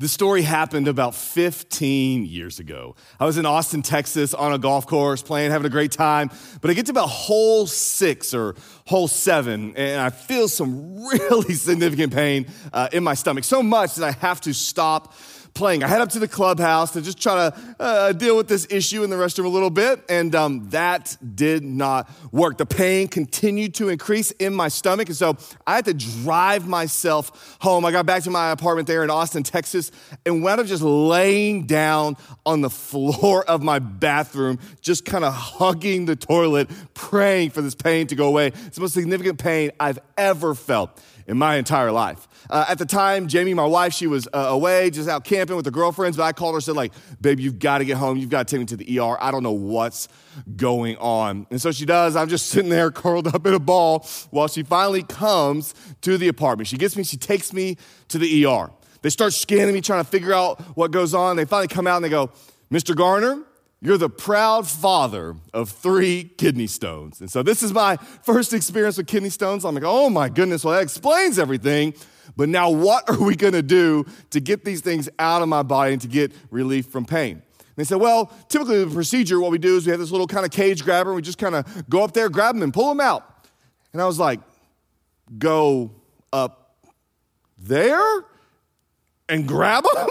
The story happened about 15 years ago. I was in Austin, Texas on a golf course playing, having a great time. But I get to about hole six or hole seven, and I feel some really significant pain uh, in my stomach. So much that I have to stop playing. I head up to the clubhouse to just try to uh, deal with this issue in the restroom a little bit, and um, that did not work. The pain continued to increase in my stomach, and so I had to drive myself home. I got back to my apartment there in Austin, Texas, and wound up just laying down on the floor of my bathroom, just kind of hugging the toilet, praying for this pain to go away. It's the most significant pain I've ever felt in my entire life. Uh, at the time, Jamie, my wife, she was uh, away, just out camping with her girlfriends. But I called her, and said like, "Babe, you've got to get home. You've got to take me to the ER. I don't know what's going on." And so she does. I'm just sitting there curled up in a ball while she finally comes to the apartment. She gets me. She takes me to the ER. They start scanning me, trying to figure out what goes on. They finally come out and they go, "Mr. Garner." You're the proud father of three kidney stones. And so this is my first experience with kidney stones. I'm like, oh my goodness, well, that explains everything. But now, what are we gonna do to get these things out of my body and to get relief from pain? They said, well, typically the procedure, what we do is we have this little kind of cage grabber, and we just kind of go up there, grab them, and pull them out. And I was like, go up there and grab them?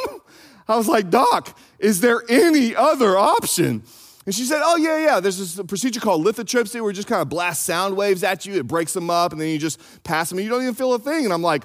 I was like, Doc, is there any other option? And she said, Oh, yeah, yeah. There's this procedure called lithotripsy where you just kind of blast sound waves at you, it breaks them up, and then you just pass them, and you don't even feel a thing. And I'm like,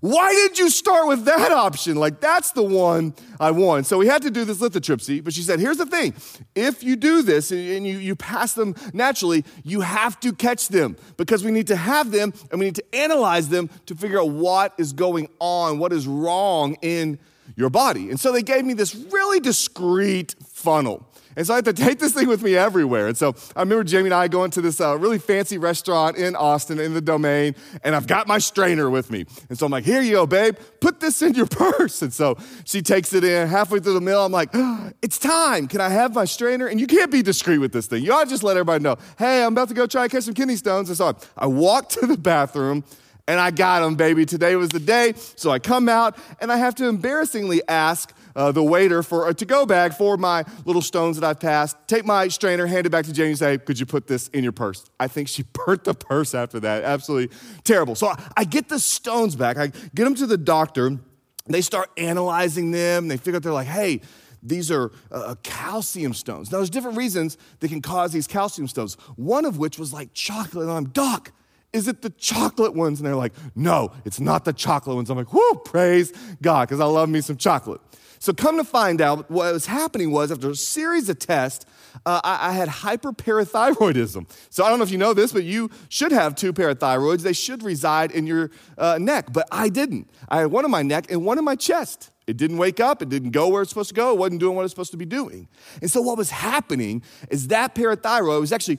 why did you start with that option? Like, that's the one I want. So we had to do this lithotripsy, but she said, here's the thing. If you do this and you, you pass them naturally, you have to catch them because we need to have them and we need to analyze them to figure out what is going on, what is wrong in your body. And so they gave me this really discreet funnel. And so I had to take this thing with me everywhere. And so I remember Jamie and I going to this uh, really fancy restaurant in Austin in the Domain, and I've got my strainer with me. And so I'm like, here you go, babe, put this in your purse. And so she takes it in. Halfway through the meal, I'm like, oh, it's time. Can I have my strainer? And you can't be discreet with this thing. You ought to just let everybody know, hey, I'm about to go try to catch some kidney stones. And so I walk to the bathroom and I got them, baby. Today was the day. So I come out and I have to embarrassingly ask uh, the waiter for a to go bag for my little stones that I've passed. Take my strainer, hand it back to Jamie, and say, Could you put this in your purse? I think she burnt the purse after that. Absolutely terrible. So I, I get the stones back. I get them to the doctor. They start analyzing them. They figure out they're like, Hey, these are uh, calcium stones. Now, there's different reasons that can cause these calcium stones. One of which was like chocolate. And I'm, Doc, is it the chocolate ones? And they're like, no, it's not the chocolate ones. I'm like, whoo, praise God, because I love me some chocolate. So come to find out, what was happening was after a series of tests, uh, I, I, had hyperparathyroidism. So I don't know if you know this, but you should have two parathyroids. They should reside in your uh, neck, but I didn't. I had one in my neck and one in my chest. It didn't wake up. It didn't go where it's supposed to go. It wasn't doing what it's supposed to be doing. And so what was happening is that parathyroid was actually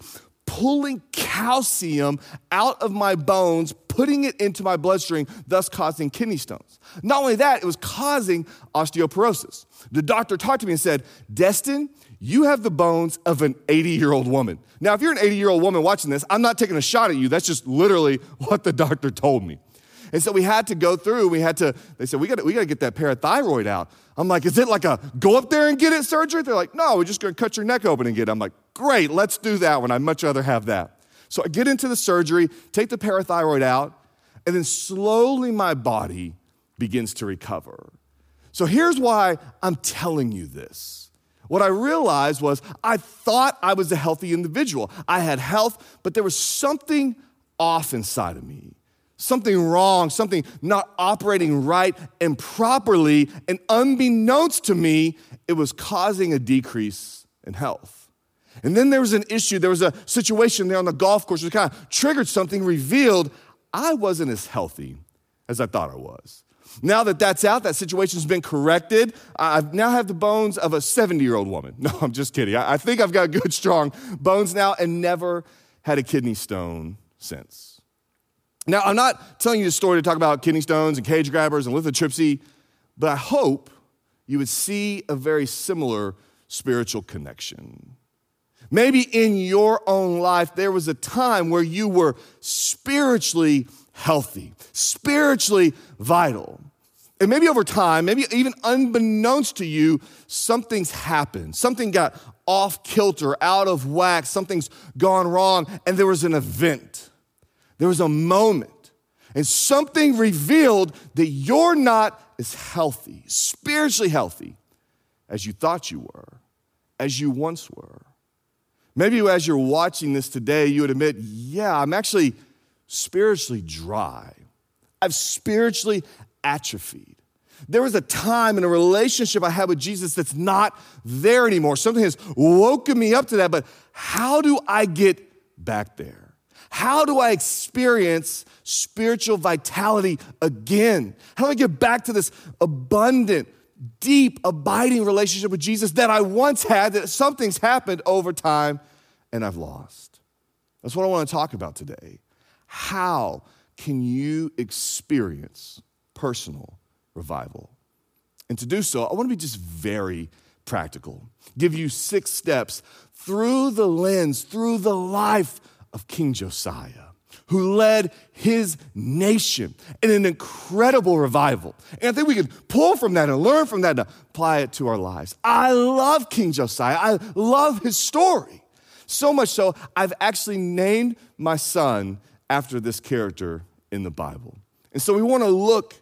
pulling calcium out of my bones, putting it into my bloodstream, thus causing kidney stones. Not only that, it was causing osteoporosis. The doctor talked to me and said, Destin, you have the bones of an 80 year old woman. Now, if you're an 80 year old woman watching this, I'm not taking a shot at you. That's just literally what the doctor told me. And so we had to go through, we had to, they said, we gotta, we gotta get that parathyroid out. I'm like, is it like a go up there and get it surgery? They're like, no, we're just gonna cut your neck open and get it. I'm like, great, let's do that one. I'd much rather have that. So I get into the surgery, take the parathyroid out, and then slowly my body begins to recover. So here's why I'm telling you this. What I realized was I thought I was a healthy individual. I had health, but there was something off inside of me something wrong, something not operating right and properly, and unbeknownst to me, it was causing a decrease in health. And then there was an issue, there was a situation there on the golf course that kind of triggered something, revealed I wasn't as healthy as I thought I was. Now that that's out, that situation's been corrected, I now have the bones of a 70 year old woman. No, I'm just kidding. I think I've got good, strong bones now and never had a kidney stone since. Now, I'm not telling you this story to talk about kidney stones and cage grabbers and lithotripsy, but I hope you would see a very similar spiritual connection. Maybe in your own life, there was a time where you were spiritually healthy, spiritually vital. And maybe over time, maybe even unbeknownst to you, something's happened. Something got off kilter, out of whack, something's gone wrong, and there was an event. There was a moment, and something revealed that you're not as healthy, spiritually healthy, as you thought you were, as you once were. Maybe as you're watching this today, you would admit, yeah, I'm actually spiritually dry. I've spiritually atrophied. There was a time in a relationship I had with Jesus that's not there anymore. Something has woken me up to that, but how do I get back there? How do I experience spiritual vitality again? How do I get back to this abundant, deep, abiding relationship with Jesus that I once had, that something's happened over time and I've lost? That's what I want to talk about today. How can you experience personal revival? And to do so, I want to be just very practical, give you six steps through the lens, through the life of King Josiah who led his nation in an incredible revival. And I think we can pull from that and learn from that and apply it to our lives. I love King Josiah. I love his story. So much so, I've actually named my son after this character in the Bible. And so we want to look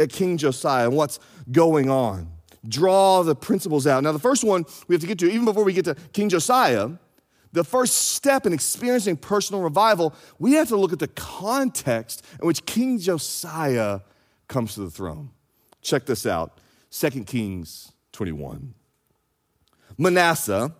at King Josiah and what's going on, draw the principles out. Now, the first one we have to get to, even before we get to King Josiah, the first step in experiencing personal revival, we have to look at the context in which King Josiah comes to the throne. Check this out 2 Kings 21. Manasseh,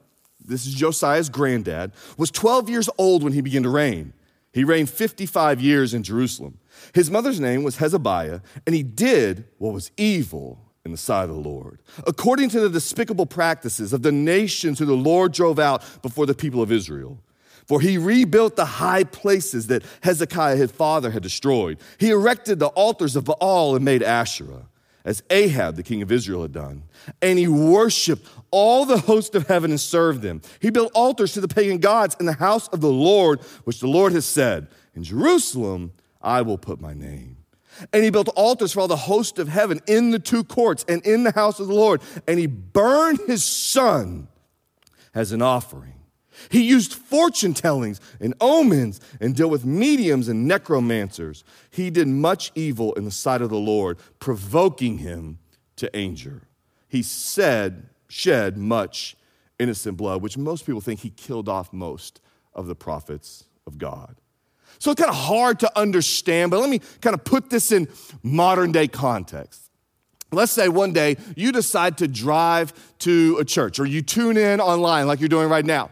this is Josiah's granddad, was 12 years old when he began to reign. He reigned 55 years in Jerusalem. His mother's name was Hezekiah, and he did what was evil in the sight of the Lord, according to the despicable practices of the nations who the Lord drove out before the people of Israel. For he rebuilt the high places that Hezekiah his father had destroyed. He erected the altars of Baal and made Asherah, as Ahab the king of Israel had done. And he worshiped all the host of heaven and served them. He built altars to the pagan gods in the house of the Lord, which the Lord has said, In Jerusalem I will put my name. And he built altars for all the host of heaven in the two courts and in the house of the Lord. And he burned his son as an offering. He used fortune tellings and omens and dealt with mediums and necromancers. He did much evil in the sight of the Lord, provoking him to anger. He said, shed much innocent blood, which most people think he killed off most of the prophets of God. So it's kind of hard to understand, but let me kind of put this in modern day context. Let's say one day you decide to drive to a church or you tune in online like you're doing right now.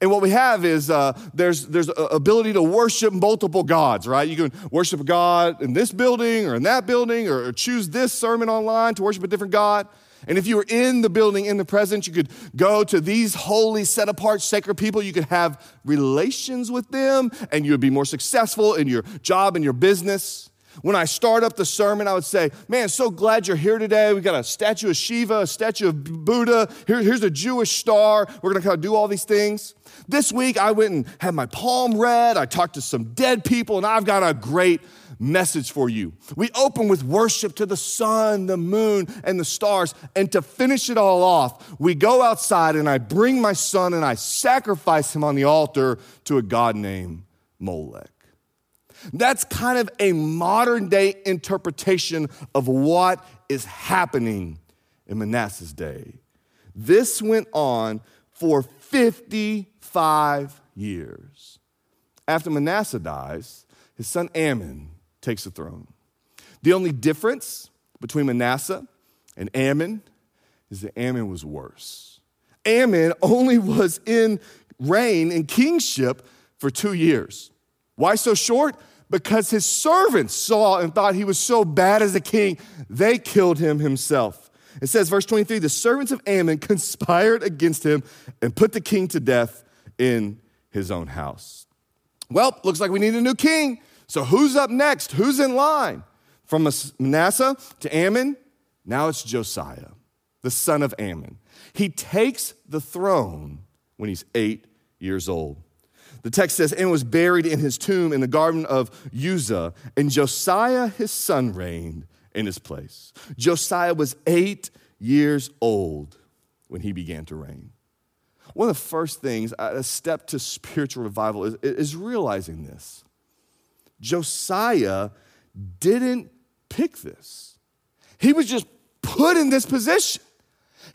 And what we have is uh, there's there's ability to worship multiple gods, right? You can worship a God in this building or in that building, or choose this sermon online to worship a different God. And if you were in the building in the presence, you could go to these holy, set apart, sacred people. You could have relations with them, and you would be more successful in your job and your business. When I start up the sermon, I would say, Man, so glad you're here today. We got a statue of Shiva, a statue of Buddha. Here, here's a Jewish star. We're going to kind of do all these things. This week, I went and had my palm read. I talked to some dead people, and I've got a great message for you. We open with worship to the sun, the moon, and the stars. And to finish it all off, we go outside and I bring my son and I sacrifice him on the altar to a god named Molech. That's kind of a modern day interpretation of what is happening in Manasseh's day. This went on for 55 years. After Manasseh dies, his son Amon takes the throne. The only difference between Manasseh and Amon is that Amon was worse. Amon only was in reign and kingship for two years. Why so short? Because his servants saw and thought he was so bad as a king, they killed him himself. It says, verse 23 the servants of Amon conspired against him and put the king to death in his own house. Well, looks like we need a new king. So who's up next? Who's in line? From Manasseh to Amon, now it's Josiah, the son of Amon. He takes the throne when he's eight years old. The text says, and was buried in his tomb in the garden of Uzza, and Josiah his son reigned in his place. Josiah was eight years old when he began to reign. One of the first things, a step to spiritual revival, is, is realizing this. Josiah didn't pick this, he was just put in this position.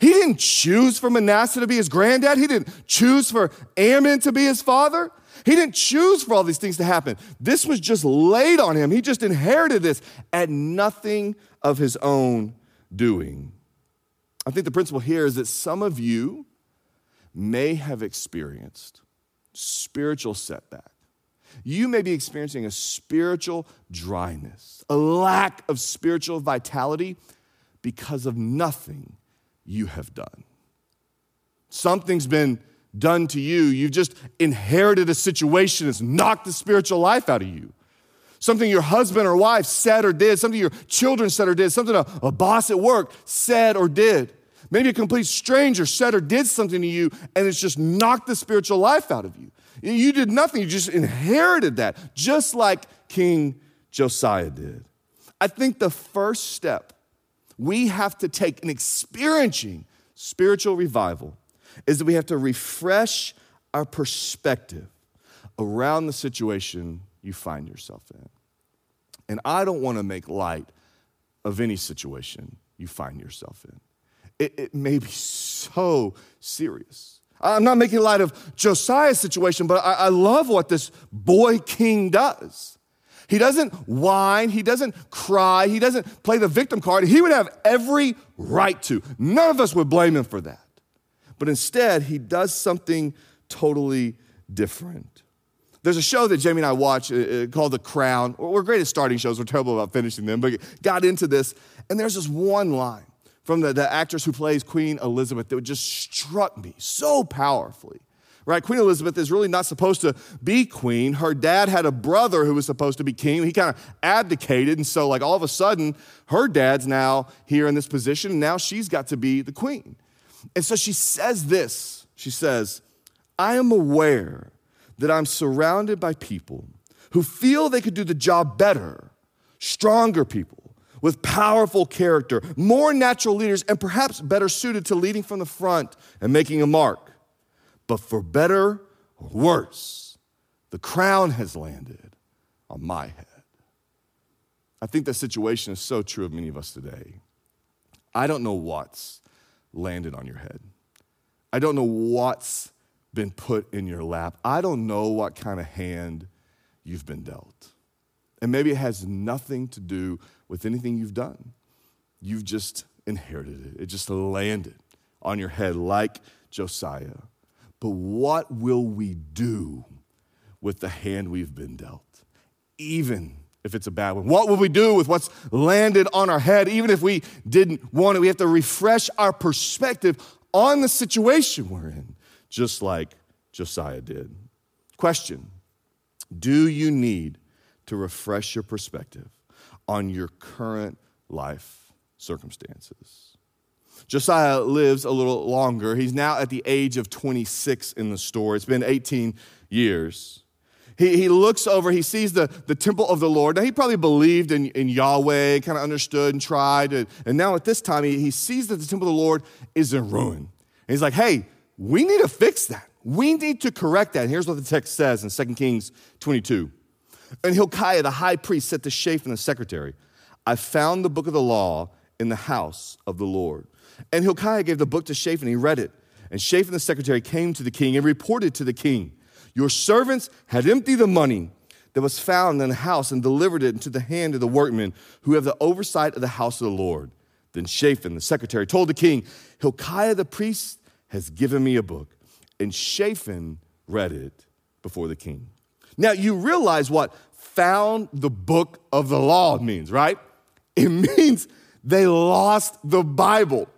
He didn't choose for Manasseh to be his granddad. He didn't choose for Amon to be his father. He didn't choose for all these things to happen. This was just laid on him. He just inherited this at nothing of his own doing. I think the principle here is that some of you may have experienced spiritual setback. You may be experiencing a spiritual dryness, a lack of spiritual vitality because of nothing you have done. Something's been done to you. You've just inherited a situation that's knocked the spiritual life out of you. Something your husband or wife said or did, something your children said or did, something a, a boss at work said or did. Maybe a complete stranger said or did something to you, and it's just knocked the spiritual life out of you. You did nothing, you just inherited that, just like King Josiah did. I think the first step we have to take in experiencing spiritual revival is that we have to refresh our perspective around the situation you find yourself in. And I don't want to make light of any situation you find yourself in. It, it, may be so serious. I'm not making light of Josiah's situation, but I, I love what this boy king does. He doesn't whine, he doesn't cry, he doesn't play the victim card. He would have every right to. None of us would blame him for that. But instead, he does something totally different. There's a show that Jamie and I watch uh, uh called The Crown. We're great at starting shows, we're terrible about finishing them, but got into this. And there's this one line from the, the actress who plays Queen Elizabeth that just struck me so powerfully right? Queen Elizabeth is really not supposed to be queen. Her dad had a brother who was supposed to be king. He kind of abdicated. And so, like, all of a sudden, her dad's now here in this position. And now she's got to be the queen. And so she says this She says, I am aware that I'm surrounded by people who feel they could do the job better, stronger people with powerful character, more natural leaders, and perhaps better suited to leading from the front and making a mark. But for better or worse, the crown has landed on my head. I think that situation is so true of many of us today. I don't know what's landed on your head. I don't know what's been put in your lap. I don't know what kind of hand you've been dealt. And maybe it has nothing to do with anything you've done. You've just inherited it, it just landed on your head like Josiah. But what will we do with the hand we've been dealt? Even if it's a bad one. What will we do with what's landed on our head, even if we didn't want it? We have to refresh our perspective on the situation we're in, just like Josiah did. Question Do you need to refresh your perspective on your current life circumstances? Josiah lives a little longer. He's now at the age of 26 in the story. It's been 18 years. He, he looks over, he sees the, the temple of the Lord. Now, he probably believed in, in Yahweh, kind of understood and tried. And, and now at this time, he, he sees that the temple of the Lord is in ruin. And he's like, hey, we need to fix that. We need to correct that. And here's what the text says in 2 Kings 22. And Hilkiah, the high priest, said to Shaphan, the secretary, I found the book of the law in the house of the Lord. And Hilkiah gave the book to Shaphan, he read it. And Shaphan the secretary came to the king and reported to the king, Your servants had emptied the money that was found in the house and delivered it into the hand of the workmen who have the oversight of the house of the Lord. Then Shaphan the secretary told the king, Hilkiah the priest has given me a book. And Shaphan read it before the king. Now you realize what found the book of the law means, right? It means they lost the Bible.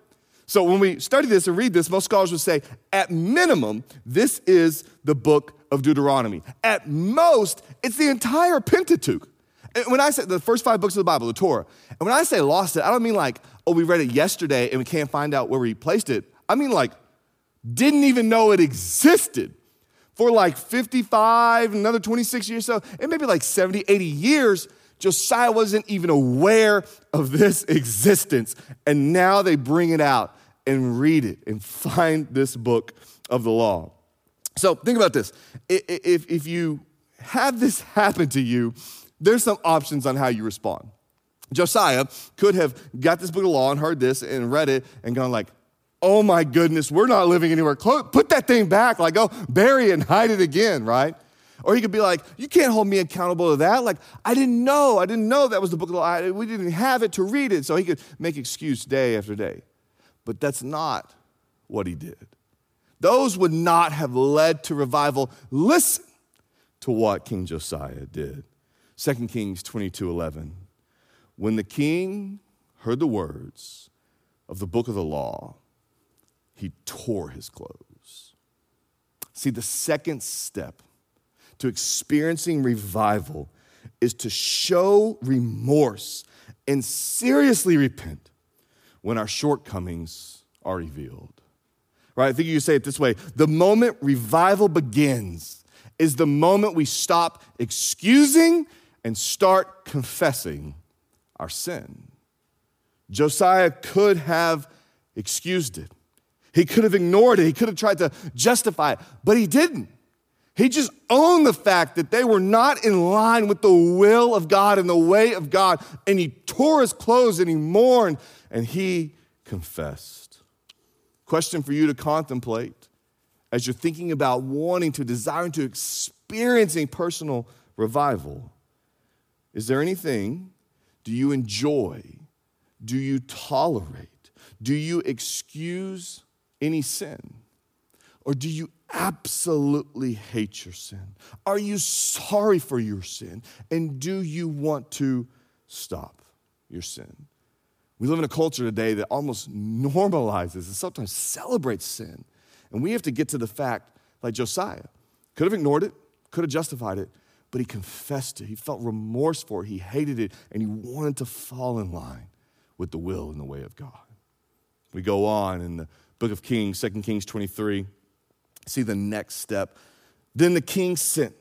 So when we study this and read this, most scholars would say, at minimum, this is the book of Deuteronomy. At most, it's the entire Pentateuch. And when I say the first five books of the Bible, the Torah, and when I say lost it, I don't mean like, oh, we read it yesterday and we can't find out where we placed it. I mean like, didn't even know it existed for like 55, another 26 years so, and maybe like 70, 80 years. Josiah wasn't even aware of this existence. And now they bring it out and read it and find this book of the law. So think about this. If, if you have this happen to you, there's some options on how you respond. Josiah could have got this book of law and heard this and read it and gone like, oh my goodness, we're not living anywhere close. Put that thing back. Like, oh, bury it and hide it again, right? Or he could be like, you can't hold me accountable to that. Like, I didn't know. I didn't know that was the book of the law. We didn't have it to read it. So he could make excuse day after day. But that's not what he did. Those would not have led to revival. Listen to what King Josiah did. 2 Kings 22 11. When the king heard the words of the book of the law, he tore his clothes. See, the second step to experiencing revival is to show remorse and seriously repent when our shortcomings are revealed. Right? I think you say it this way the moment revival begins is the moment we stop excusing and start confessing our sin. Josiah could have excused it. He could have ignored it. He could have tried to justify it, but he didn't. He just owned the fact that they were not in line with the will of God and the way of God. And he tore his clothes and he mourned and he confessed. Question for you to contemplate as you're thinking about wanting to, desiring to, experiencing personal revival. Is there anything do you enjoy? Do you tolerate? Do you excuse any sin? Or do you absolutely hate your sin? Are you sorry for your sin? And do you want to stop your sin? We live in a culture today that almost normalizes and sometimes celebrates sin. And we have to get to the fact, like Josiah, could have ignored it, could have justified it, but he confessed it. He felt remorse for it. He hated it, and he wanted to fall in line with the will and the way of God. We go on in the book of Kings, 2 Kings 23, see the next step. Then the king sent,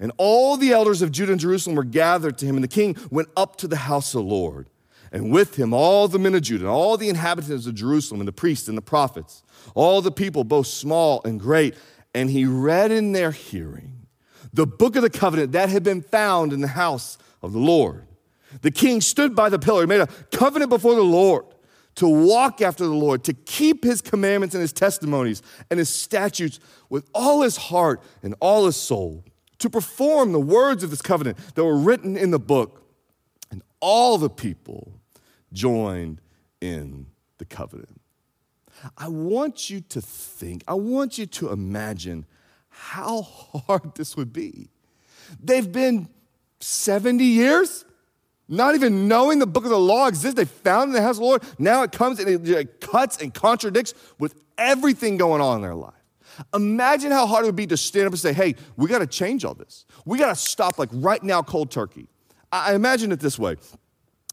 and all the elders of Judah and Jerusalem were gathered to him, and the king went up to the house of the Lord. And with him, all the men of Judah, and all the inhabitants of Jerusalem, and the priests and the prophets, all the people, both small and great. And he read in their hearing the book of the covenant that had been found in the house of the Lord. The king stood by the pillar, made a covenant before the Lord to walk after the Lord, to keep his commandments and his testimonies and his statutes with all his heart and all his soul, to perform the words of this covenant that were written in the book. And all the people joined in the covenant. I want you to think, I want you to imagine how hard this would be. They've been 70 years not even knowing the book of the law exists. They found in the house of the Lord. Now it comes and it cuts and contradicts with everything going on in their life. Imagine how hard it would be to stand up and say, hey, we got to change all this. We got to stop like right now cold turkey. I imagine it this way.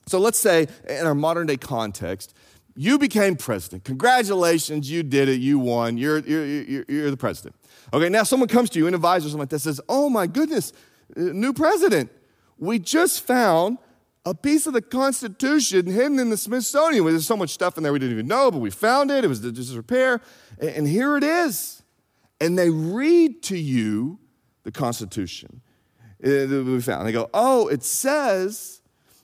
So let's say in our modern day context, you became president. Congratulations, you did it, you won, you're, you're, you're, you're the president. Okay, now someone comes to you, an advisor or something like that, says, Oh my goodness, uh, new president. We just found a piece of the Constitution hidden in the Smithsonian. There's so much stuff in there we didn't even know, but we found it. It was just repair. And here it is. And they read to you the Constitution uh, that we found. They go, Oh, it says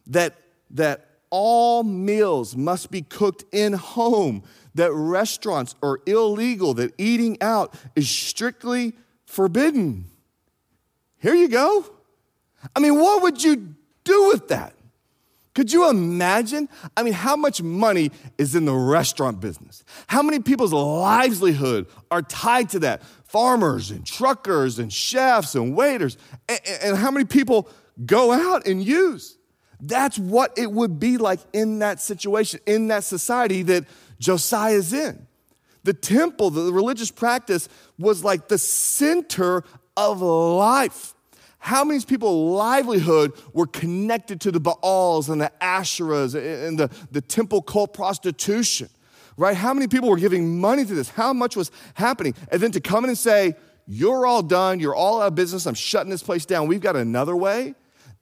that, that all meals must be cooked in home that restaurants are illegal, that eating out is strictly forbidden. Here you go. I mean, what would you do with that? Could you imagine? I mean, how much money is in the restaurant business? How many people's livelihood are tied to that? Farmers and truckers and chefs and waiters. And, how many people go out and use? That's what it would be like in that situation, in that society that Josiah is in. The temple, the religious practice, was like the center of life. How many people's livelihood were connected to the Baals and the Asherahs and the, the temple cult prostitution? Right? How many people were giving money to this? How much was happening? And then to come in and say, You're all done, you're all out of business, I'm shutting this place down, we've got another way.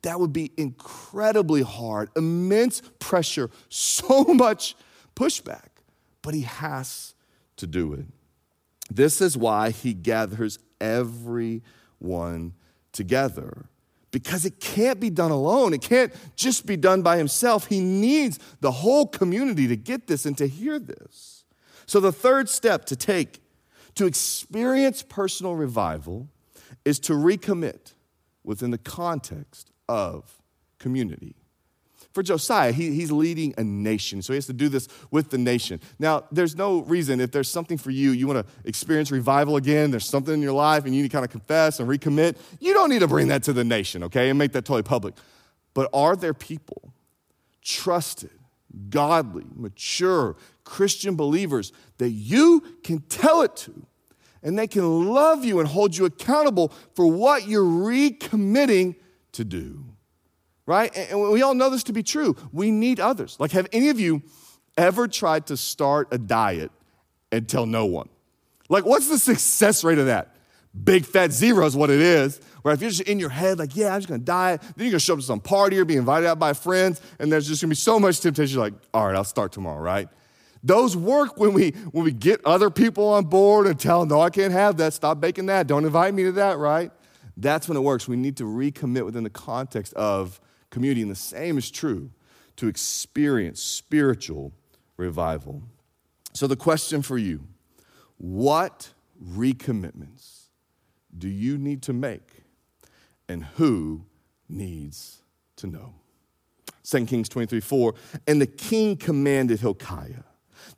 that would be incredibly hard, immense pressure, so much pushback. But he has to do it. This is why he gathers everyone together because it can't be done alone. It can't just be done by himself. He needs the whole community to get this and to hear this. So, the third step to take to experience personal revival is to recommit within the context of community for Josiah, he, he's leading a nation, so he has to do this with the nation. Now, there's no reason, if there's something for you, you want to experience revival again, there's something in your life and you need to kind of confess and recommit, you don't need to bring that to the nation, okay, and make that totally public. But are there people, trusted, godly, mature Christian believers that you can tell it to? And they can love you and hold you accountable for what you're recommitting to do right? And we all know this to be true. We need others. Like, have any of you ever tried to start a diet and tell no one? Like, what's the success rate of that? Big fat zero is what it is. Where if you're just in your head, like, yeah, I'm just gonna diet, then you're gonna show up to some party or be invited out by friends, and there's just gonna be so much temptation, you're like, all right, I'll start tomorrow, right? Those work when we when we get other people on board and tell them, no, I can't have that, stop baking that, don't invite me to that, right? That's when it works. We need to recommit within the context of community. And the same is true to experience spiritual revival. So, the question for you what recommitments do you need to make, and who needs to know? 2 Kings 23 4. And the king commanded Hilkiah,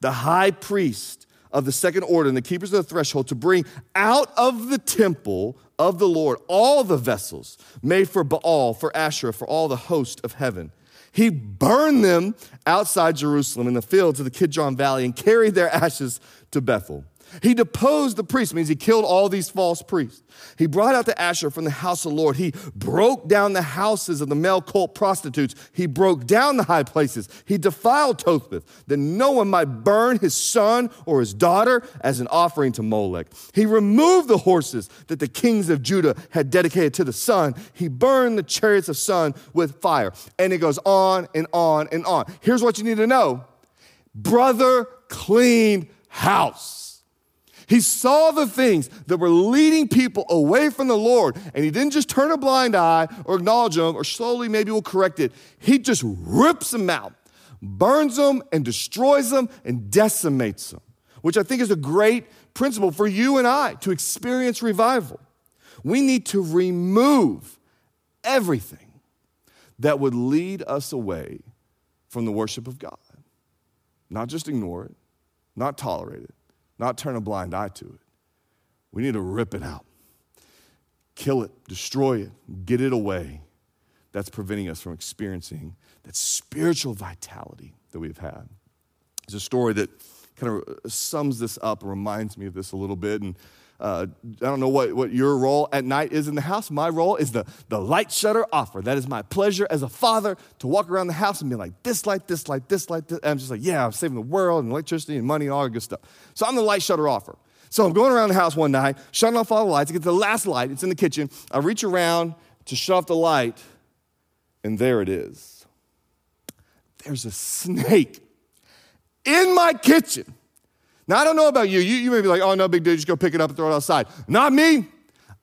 the high priest of the second order and the keepers of the threshold, to bring out of the temple of the Lord all the vessels made for Baal, for Asherah, for all the host of heaven. He burned them outside Jerusalem in the fields of the Kidron Valley and carried their ashes to Bethel. He deposed the priests, means he killed all these false priests. He brought out the Asherah from the house of the Lord. He broke down the houses of the male cult prostitutes. He broke down the high places. He defiled Topheth, that no one might burn his son or his daughter as an offering to Molech. He removed the horses that the kings of Judah had dedicated to the sun. He burned the chariots of sun with fire. And it goes on and on and on. Here's what you need to know brother cleaned house. He saw the things that were leading people away from the Lord, and he didn't just turn a blind eye or acknowledge them or slowly maybe we'll correct it. He just rips them out, burns them, and destroys them and decimates them, which I think is a great principle for you and I to experience revival. We need to remove everything that would lead us away from the worship of God. Not just ignore it, not tolerate it, not turn a blind eye to it. We need to rip it out, kill it, destroy it, get it away. That's preventing us from experiencing that spiritual vitality that we've had. There's a story that kind of sums this up, reminds me of this a little bit. And uh, I don't know what, what your role at night is in the house. My role is the, the light shutter offer. That is my pleasure as a father to walk around the house and be like, this light, this light, this light. This. And I'm just like, yeah, I'm saving the world and electricity and money and all that good stuff. So I'm the light shutter offer. So I'm going around the house one night, shutting off all the lights. I get to the last light, it's in the kitchen. I reach around to shut off the light, and there it is. There's a snake in my kitchen. Now, I don't know about you. You, you may be like, oh, no big deal, just go pick it up and throw it outside. Not me.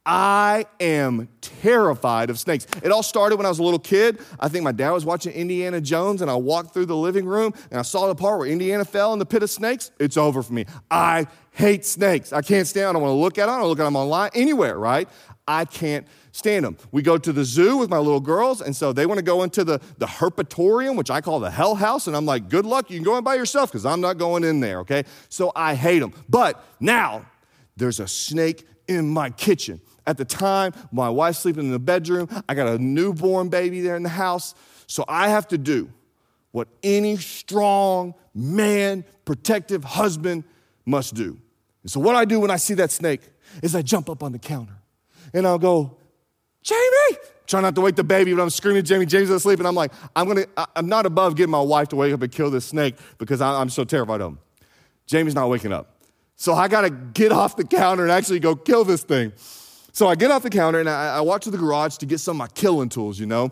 I am terrified of snakes. It all started when I was a little kid. I think my dad was watching Indiana Jones, and I walked through the living room and I saw the part where Indiana fell in the pit of snakes. It's over for me. I hate snakes. I can't stand. I don't want to look at them. I don't look at them online anywhere. Right? I can't stand them. We go to the zoo with my little girls, and so they want to go into the, the herpetarium, which I call the hell house, and I'm like, good luck, you can go in by yourself because I'm not going in there, okay? So I hate them. But now there's a snake in my kitchen. At the time, my wife's sleeping in the bedroom. I got a newborn baby there in the house. So I have to do what any strong man, protective husband must do. And so, what I do when I see that snake is I jump up on the counter and I'll go, Jamie! Try not to wake the baby, but I'm screaming Jamie. Jamie's asleep, and I'm like, I'm gonna, I'm not above getting my wife to wake up and kill this snake because I'm so terrified of him. Jamie's not waking up. So I gotta get off the counter and actually go kill this thing. So I get off the counter and I, I walk to the garage to get some of my killing tools, you know.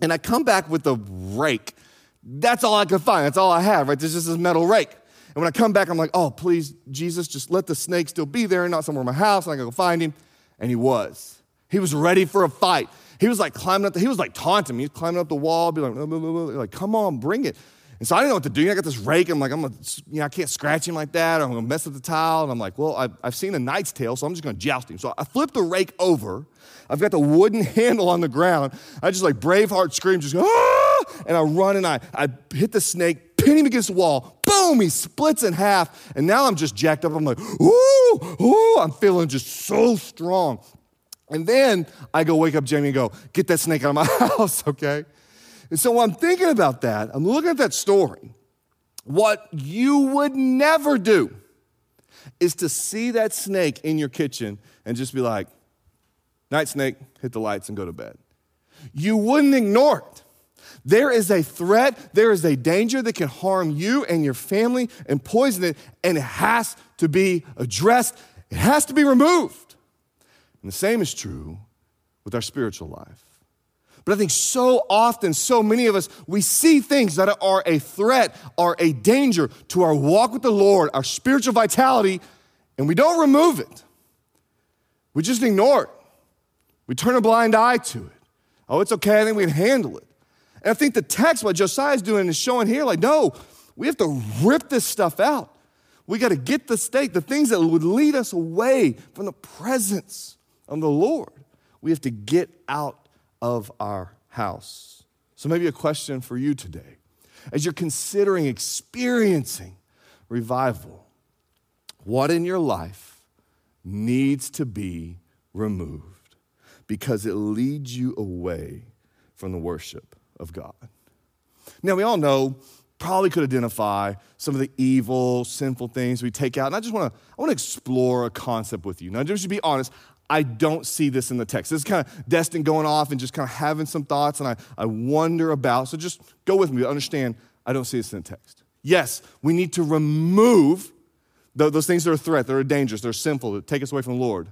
And I come back with a rake. That's all I could find. That's all I have, right? There's just this metal rake. And when I come back, I'm like, oh, please, Jesus, just let the snake still be there, and not somewhere in my house, and I can go find him. And he was. He was ready for a fight. He was like climbing up, the, he was like taunting me. He was climbing up the wall, be like, like, come on, bring it. And so I didn't know what to do. I got this rake. I'm like, I'm gonna, you know, I can't scratch him like that, I'm gonna mess up the tile. And I'm like, well, I've, I've seen a knight's tale, so I'm just gonna joust him. So I flip the rake over. I've got the wooden handle on the ground. I just like Braveheart scream, just go, ah! And I run and I, I hit the snake, pin him against the wall. Boom, he splits in half. And now I'm just jacked up. I'm like, ooh, ooh, I'm feeling just so strong. And then I go wake up Jamie and go, get that snake out of my house, okay? And so I'm thinking about that, I'm looking at that story. What you would never do is to see that snake in your kitchen and just be like, night snake, hit the lights and go to bed. You wouldn't ignore it. There is a threat, there is a danger that can harm you and your family and poison it, and it has to be addressed. It has to be removed. And the same is true with our spiritual life. But I think so often, so many of us, we see things that are a threat, are a danger to our walk with the Lord, our spiritual vitality, and we don't remove it. We just ignore it. We turn a blind eye to it. Oh, it's okay, I think we can handle it. And I think the text, what Josiah's doing, is showing here like, no, we have to rip this stuff out. We got to get the stake, the things that would lead us away from the presence of the Lord. We have to get out of our house. So, maybe a question for you today. As you're considering experiencing revival, what in your life needs to be removed because it leads you away from the worship of God? Now, we all know, probably could identify some of the evil, sinful things we take out. And I just want to I want to explore a concept with you. Now, just to be honest, I don't see this in the text. This is kind of Destin going off and just kind of having some thoughts, and I, I wonder about. So just go with me understand I don't see this in the text. Yes, we need to remove those things that are a threat, that are dangerous, that are sinful, that take us away from the Lord.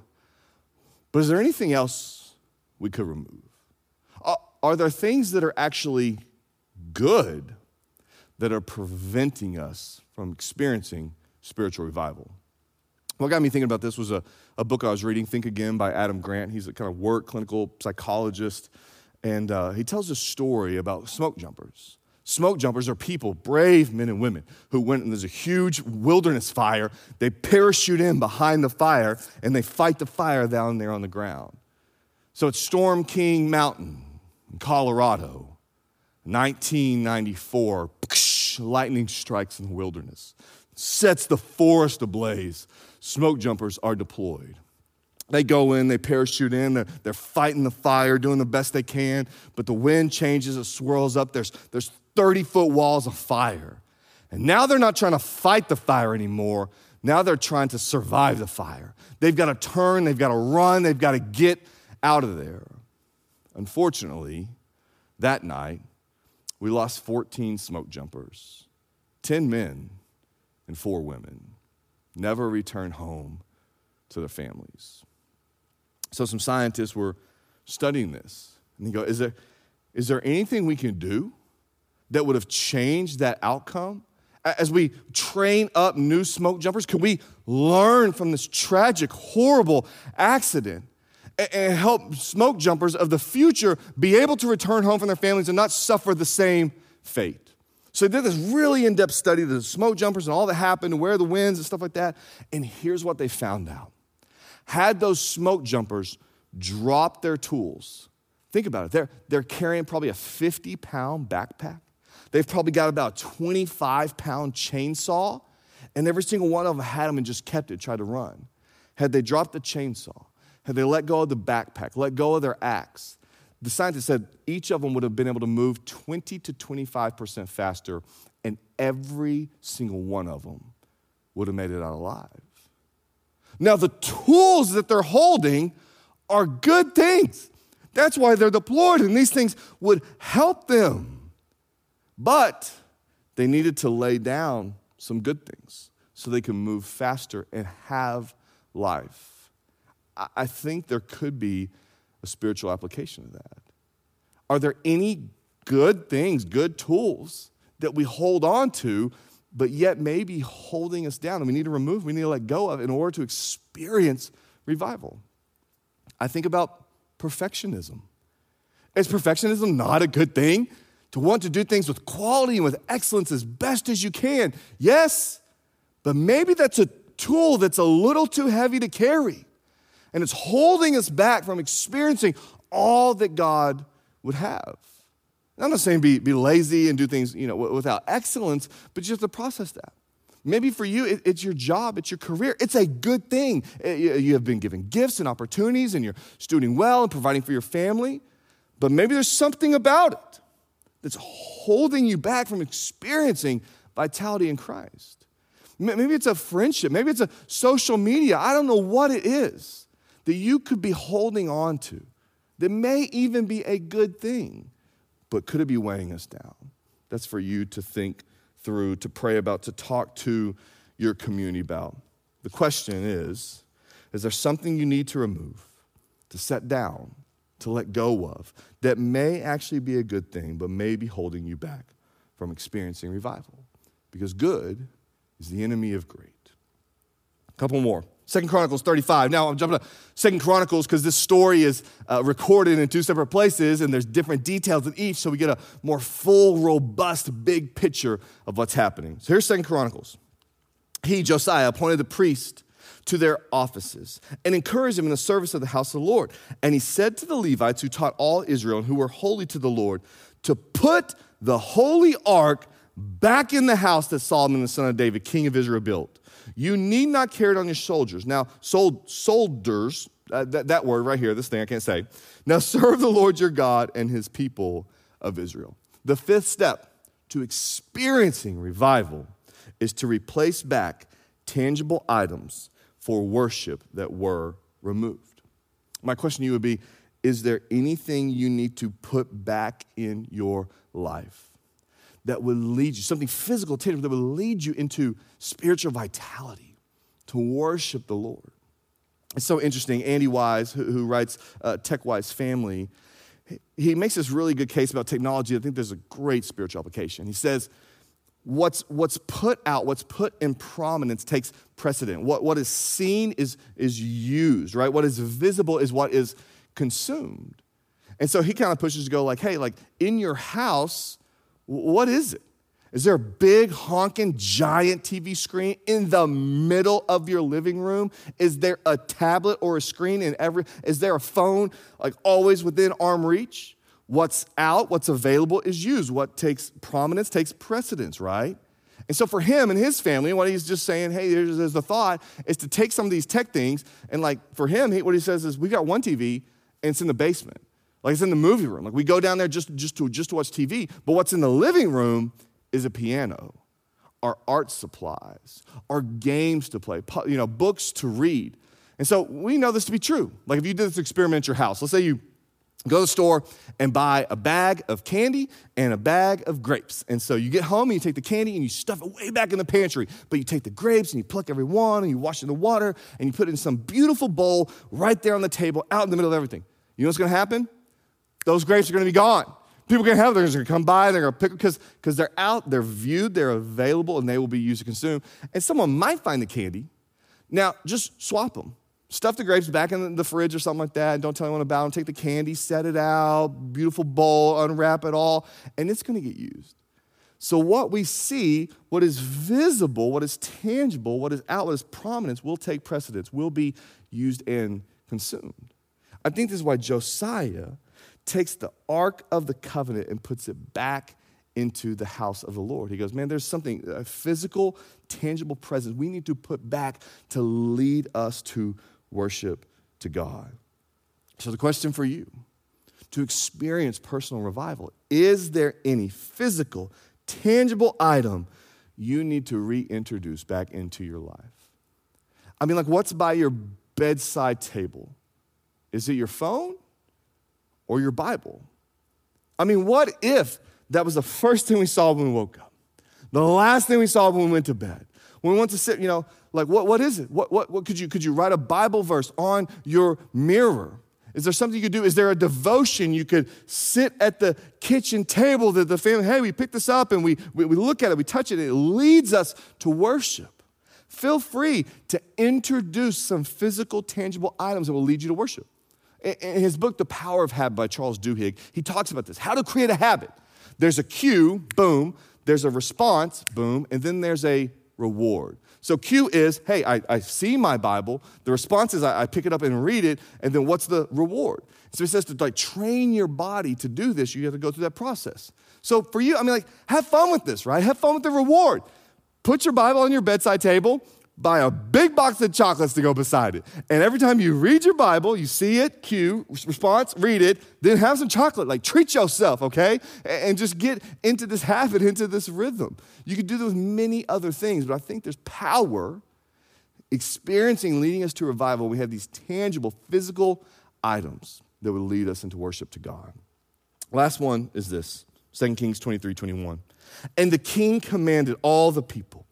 But is there anything else we could remove? Are there things that are actually good that are preventing us from experiencing spiritual revival? What got me thinking about this was a, a book I was reading, Think Again by Adam Grant. He's a kind of work clinical psychologist. And uh, he tells a story about smoke jumpers. Smoke jumpers are people, brave men and women, who went and there's a huge wilderness fire. They parachute in behind the fire and they fight the fire down there on the ground. So it's Storm King Mountain in Colorado, 1994. Lightning strikes in the wilderness, sets the forest ablaze smoke jumpers are deployed. They go in, they parachute in, they're, they're, fighting the fire, doing the best they can, but the wind changes, it swirls up. There's, there's 30 foot walls of fire. And now they're not trying to fight the fire anymore. Now they're trying to survive the fire. They've got to turn, they've got to run, they've got to get out of there. Unfortunately, that night, we lost 14 smoke jumpers, 10 men, and four women never return home to their families. So some scientists were studying this. And they go, is there, is there anything we can do that would have changed that outcome? As we train up new smoke jumpers, can we learn from this tragic, horrible accident and help smoke jumpers of the future be able to return home from their families and not suffer the same fate? So they did this really in depth study of the smoke jumpers and all that happened, where the winds and stuff like that. And here's what they found out had those smoke jumpers dropped their tools, think about it, they're, they're carrying probably a 50 pound backpack. They've probably got about a 25 pound chainsaw, and every single one of them had them and just kept it, tried to run. Had they dropped the chainsaw, had they let go of the backpack, let go of their axe, the scientists said each of them would have been able to move 20 to 25% faster, and every single one of them would have made it out alive. Now, the tools that they're holding are good things. That's why they're deployed, and these things would help them. But they needed to lay down some good things so they can move faster and have life. I think there could be a spiritual application of that. Are there any good things, good tools that we hold on to, but yet maybe holding us down. And we need to remove, we need to let go of in order to experience revival. I think about perfectionism. Is perfectionism not a good thing? To want to do things with quality and with excellence as best as you can. Yes, but maybe that's a tool that's a little too heavy to carry. And it's holding us back from experiencing all that God would have. I'm not saying be, be lazy and do things you know, without excellence, but you have to process that. Maybe for you, it, it's your job, it's your career. It's a good thing. Eh, you have been given gifts and opportunities, and you're doing well and providing for your family. But maybe there's something about it that's holding you back from experiencing vitality in Christ. Maybe it's a friendship, maybe it's a social media. I don't know what it is that you could be holding on to that may even be a good thing, but could it be weighing us down? That's for you to think through, to pray about, to talk to your community about. The question is Is there something you need to remove, to set down, to let go of, that may actually be a good thing, but may be holding you back from experiencing revival? Because good is the enemy of great. A couple more. Second Chronicles 35. Now I'm jumping to Second Chronicles because this story is uh, recorded in two separate places and there's different details in each, so we get a more full, robust, big picture of what's happening. So here's Second Chronicles. He, Josiah, appointed the priest to their offices and encouraged them in the service of the house of the Lord. And he said to the Levites who taught all Israel and who were holy to the Lord to put the holy ark back in the house that Solomon, the son of David, king of Israel, built. You need not carry it on your shoulders. Now, sold, soldiers, uh, that, that word right here, this thing I can't say. Now, serve the Lord your God and his people of Israel. The fifth step to experiencing revival is to replace back tangible items for worship that were removed. My question to you would be Is there anything you need to put back in your life? That would lead you, something physical, tangible, that would lead you into spiritual vitality, to worship the Lord. It's so interesting. Andy Wise, who, who writes uh, Tech Wise Family, he makes this really good case about technology. I think there's a great spiritual application. He says, What's, what's put out, what's put in prominence takes precedent. What, what is seen is, is used, right? What is visible is what is consumed. And so he kind of pushes to go like, hey, like in your house, what is it? Is there a big honking giant TV screen in the middle of your living room? Is there a tablet or a screen in every is there a phone like always within arm reach? What's out, what's available is used. What takes prominence takes precedence, right? And so for him and his family, what he's just saying, hey, there's, there's the thought, is to take some of these tech things and like for him, he, what he says is, we got one TV and it's in the basement. Like it's in the movie room. Like we go down there just, just, to, just to watch TV. But what's in the living room is a piano, our art supplies, our games to play, you know, books to read. And so we know this to be true. Like if you did this experiment at your house, let's say you go to the store and buy a bag of candy and a bag of grapes. And so you get home and you take the candy and you stuff it way back in the pantry. But you take the grapes and you pluck every one and you wash it in the water and you put it in some beautiful bowl right there on the table out in the middle of everything. You know what's gonna happen? Those grapes are going to be gone. People to have them. They're going to come by. They're going to pick because because they're out, they're viewed, they're available, and they will be used to consume. And someone might find the candy. Now, just swap them. Stuff the grapes back in the fridge or something like that. Don't tell anyone about them. Take the candy, set it out, beautiful bowl, unwrap it all, and it's going to get used. So, what we see, what is visible, what is tangible, what is out, what is prominence, will take precedence, will be used and consumed. I think this is why Josiah takes the Ark of the Covenant and puts it back into the house of the Lord. He goes, Man, there's something, a physical, tangible presence we need to put back to lead us to worship to God. So, the question for you to experience personal revival is there any physical, tangible item you need to reintroduce back into your life? I mean, like, what's by your bedside table? Is it your phone? Or your Bible. I mean, what if that was the first thing we saw when we woke up? The last thing we saw when we went to bed? When we went to sit, you know, like what, what is it? What, what, what could you could you write a Bible verse on your mirror? Is there something you could do? Is there a devotion you could sit at the kitchen table that the family, hey, we pick this up and we, we, we look at it, we touch it, it leads us to worship. Feel free to introduce some physical, tangible items that will lead you to worship. In his book, The Power of Habit by Charles Duhigg, he talks about this how to create a habit. There's a cue, boom, there's a response, boom, and then there's a reward. So cue is, hey, I, I see my Bible. The response is I, I pick it up and read it, and then what's the reward? So he says to like train your body to do this, you have to go through that process. So for you, I mean, like, have fun with this, right? Have fun with the reward. Put your Bible on your bedside table, buy a big box of chocolates to go beside it. And every time you read your Bible, you see it, cue, response, read it, then have some chocolate. Like treat yourself, okay? And just get into this habit, into this rhythm. You could do those many other things, but I think there's power experiencing leading us to revival. We have these tangible physical items that would lead us into worship to God. Last one is this 2 Kings 23 21. And the king commanded all the people,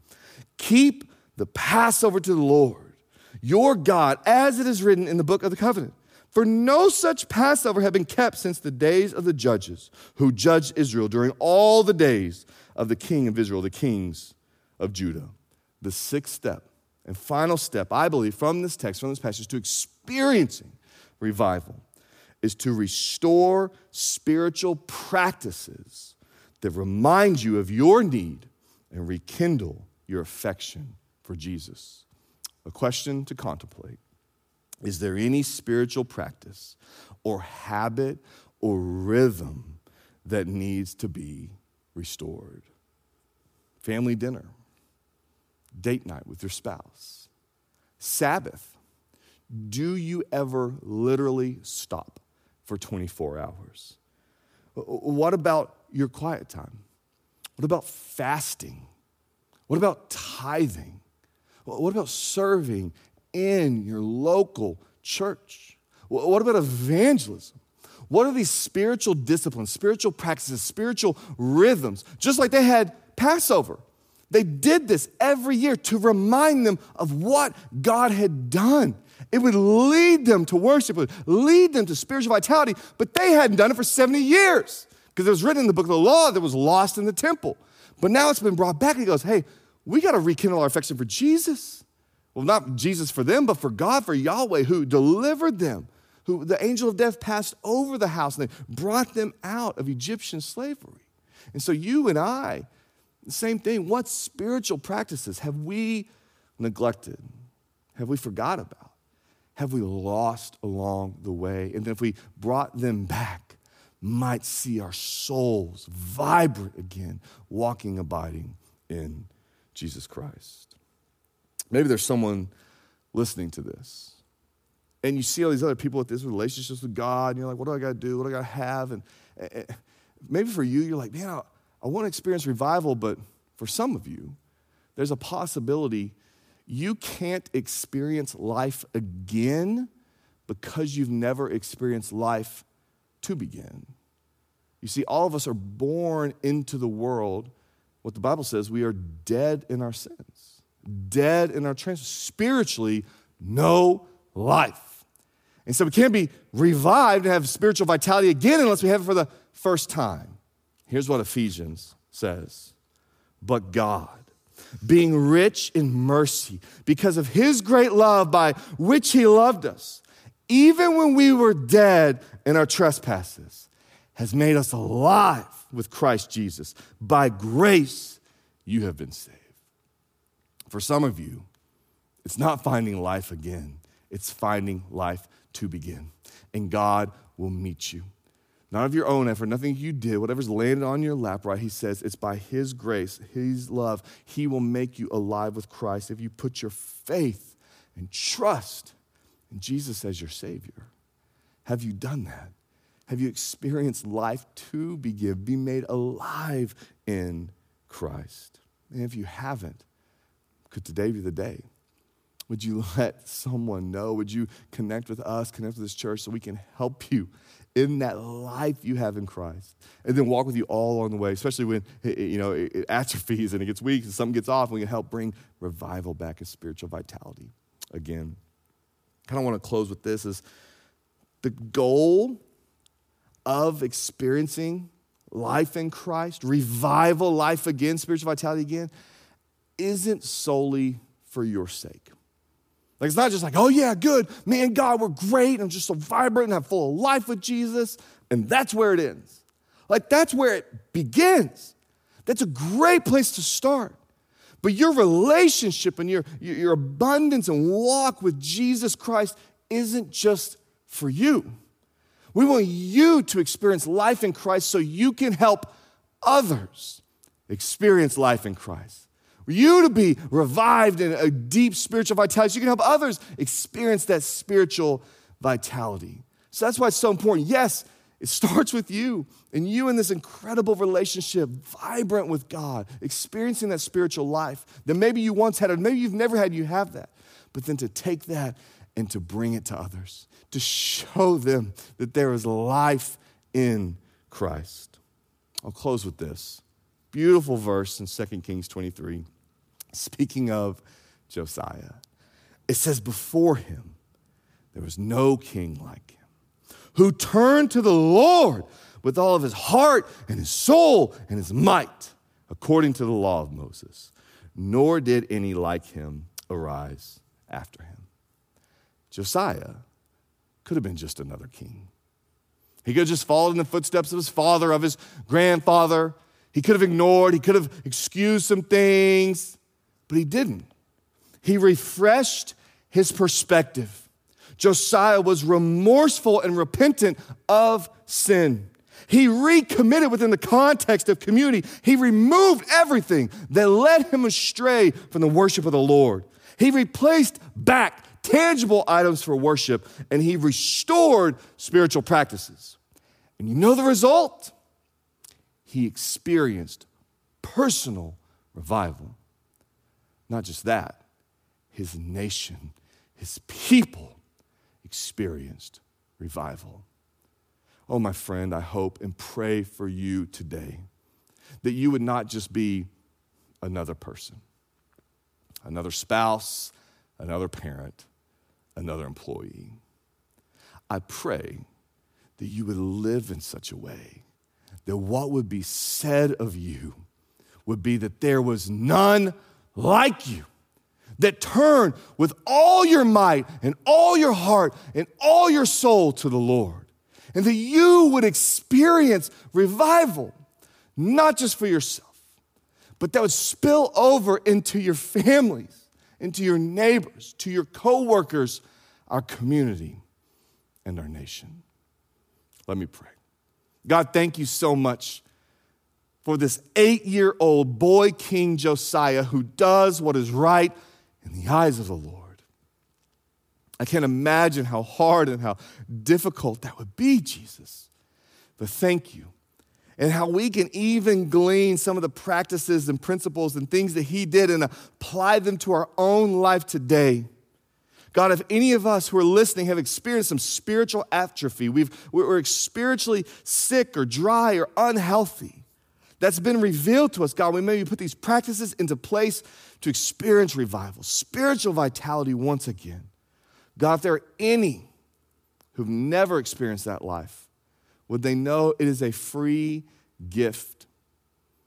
keep the Passover to the Lord, your God, as it is written in the book of the covenant. For no such Passover had been kept since the days of the judges who judged Israel during all the days of the king of Israel, the kings of Judah. The sixth step and final step, I believe, from this text, from this passage, to experiencing revival is to restore spiritual practices that remind you of your need and rekindle your affection for Jesus. A question to contemplate Is there any spiritual practice or habit or rhythm that needs to be restored? Family dinner, date night with your spouse, Sabbath. Do you ever literally stop for 24 hours? What about your quiet time? What about fasting? What about tithing? What about serving in your local church? What about evangelism? What are these spiritual disciplines, spiritual practices, spiritual rhythms? Just like they had Passover. They did this every year to remind them of what God had done. It would lead them to worship, it would lead them to spiritual vitality, but they hadn't done it for 70 years because it was written in the book of the law that was lost in the temple. But now it's been brought back. He goes, Hey, we got to rekindle our affection for Jesus. Well, not Jesus for them, but for God, for Yahweh, who delivered them, who the angel of death passed over the house and they brought them out of Egyptian slavery. And so you and I, the same thing. What spiritual practices have we neglected? Have we forgot about? Have we lost along the way? And then if we brought them back, might see our souls vibrant again, walking, abiding in Jesus Christ. Maybe there's someone listening to this. And you see all these other people with these relationships with God, and you're like, what do I got to do? What do I got to have? And, and, maybe for you, you're like, man, I, I want to experience revival, but for some of you, there's a possibility you can't experience life again because you've never experienced life to begin. You see, all of us are born into the world what the Bible says, we are dead in our sins, dead in our trans spiritually, no life. And so we can't be revived and have spiritual vitality again unless we have it for the first time. Here's what Ephesians says But God, being rich in mercy, because of his great love by which he loved us, even when we were dead in our trespasses, has made us alive with Christ Jesus. By grace, you have been saved. For some of you, it's not finding life again, it's finding life to begin. And God will meet you. Not of your own effort, nothing you did, whatever's landed on your lap, right? He says it's by His grace, His love. He will make you alive with Christ if you put your faith and trust in Jesus as your Savior. Have you done that? Have you experienced life to be given, be made alive in Christ? And if you haven't, could today be the day? Would you let someone know? Would you connect with us, connect with this church so we can help you in that life you have in Christ? And then walk with you all along the way, especially when you know it atrophies and it gets weak and something gets off, and we can help bring revival back and spiritual vitality again. Kind of want to close with this is The goal of experiencing life in Christ, revival, life again, spiritual vitality again, isn't solely for your sake. Like it's not just like, oh yeah, good, man, God, we're great. I'm just so vibrant and I'm full of life with Jesus, and that's where it ends. Like that's where it begins. That's a great place to start. But your relationship and your, your abundance and walk with Jesus Christ isn't just for you. We want you to experience life in Christ so you can help others experience life in Christ. For you to be revived in a deep spiritual vitality so you can help others experience that spiritual vitality. So that's why it's so important. Yes, it starts with you and you in this incredible relationship, vibrant with God, experiencing that spiritual life that maybe you once had, or maybe you've never had, you have that. But then to take that and to bring it to others, to show them that there is life in Christ. I'll close with this beautiful verse in 2 Kings 23, speaking of Josiah. It says, Before him, there was no king like him who turned to the Lord with all of his heart and his soul and his might, according to the law of Moses. Nor did any like him arise after him. Josiah could have been just another king. He could have just followed in the footsteps of his father, of his grandfather. He could have ignored, he could have excused some things, but he didn't. He refreshed his perspective. Josiah was remorseful and repentant of sin. He recommitted within the context of community. He removed everything that led him astray from the worship of the Lord. He replaced back tangible items for worship and he restored spiritual practices. And you know the result? He experienced personal revival. Not just that, his nation, his people experienced revival. Oh, my friend, I hope and pray for you today that you would not just be another person, another spouse, another parent, another employee. I pray that you would live in such a way that what would be said of you would be that there was none like you that turn with all your might and all your heart and all your soul to the Lord. And that you would experience revival, not just for yourself, but that would spill over into your families, into your neighbors, to your coworkers, our community, and our nation. Let me pray. God, thank you so much for this eight year old boy, King Josiah, who does what is right in the eyes of the Lord. I can't imagine how hard and how difficult that would be, Jesus. But thank you. And how we can even glean some of the practices and principles and things that he did and apply them to our own life today. God, if any of us who are listening have experienced some spiritual atrophy, we've, we're spiritually sick or dry or unhealthy, that's been revealed to us, God, we maybe put these practices into place to experience revival, spiritual vitality once again. God, if there are any who've never experienced that life, would they know it is a free gift?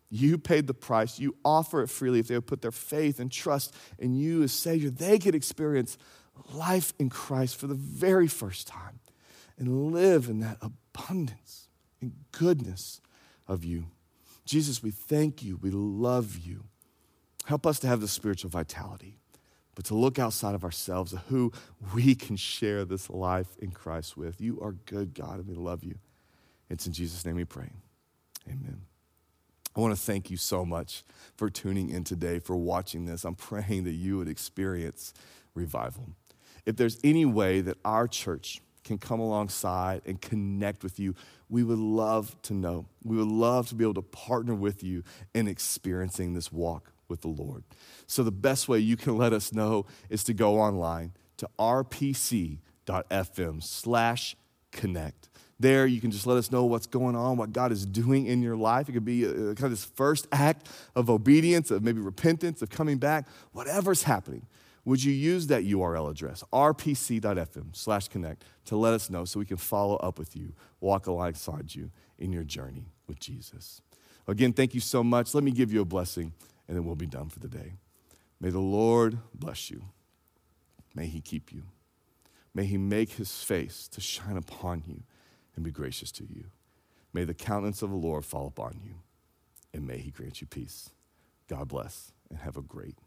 You paid the price. You offer it freely if they would put their faith and trust in you as Savior. They could experience life in Christ for the very first time and live in that abundance and goodness of you. Jesus, we thank you. We love you. Help us to have the spiritual vitality, but to look outside of ourselves, who we can share this life in Christ with. You are good, God, and we love you. It's in Jesus' name we pray. Amen. I want to thank you so much for tuning in today, for watching this. I'm praying that you would experience revival. If there's any way that our church can come alongside and connect with you, we would love to know. We would love to be able to partner with you in experiencing this walk with the Lord. So, the best way you can let us know is to go online to rpc.fm slash connect. There, you can just let us know what's going on, what God is doing in your life. It could be a, a kind of this first act of obedience, of maybe repentance, of coming back, whatever's happening. would you use that URL address, rpc.fm slash connect, to let us know so we can follow up with you, walk alongside you in your journey with Jesus. Again, thank you so much. Let me give you a blessing, and then we'll be done for the day. May the Lord bless you. May he keep you. May he make his face to shine upon you and be gracious to you. May the countenance of the Lord fall upon you, and may he grant you peace. God bless, and have a great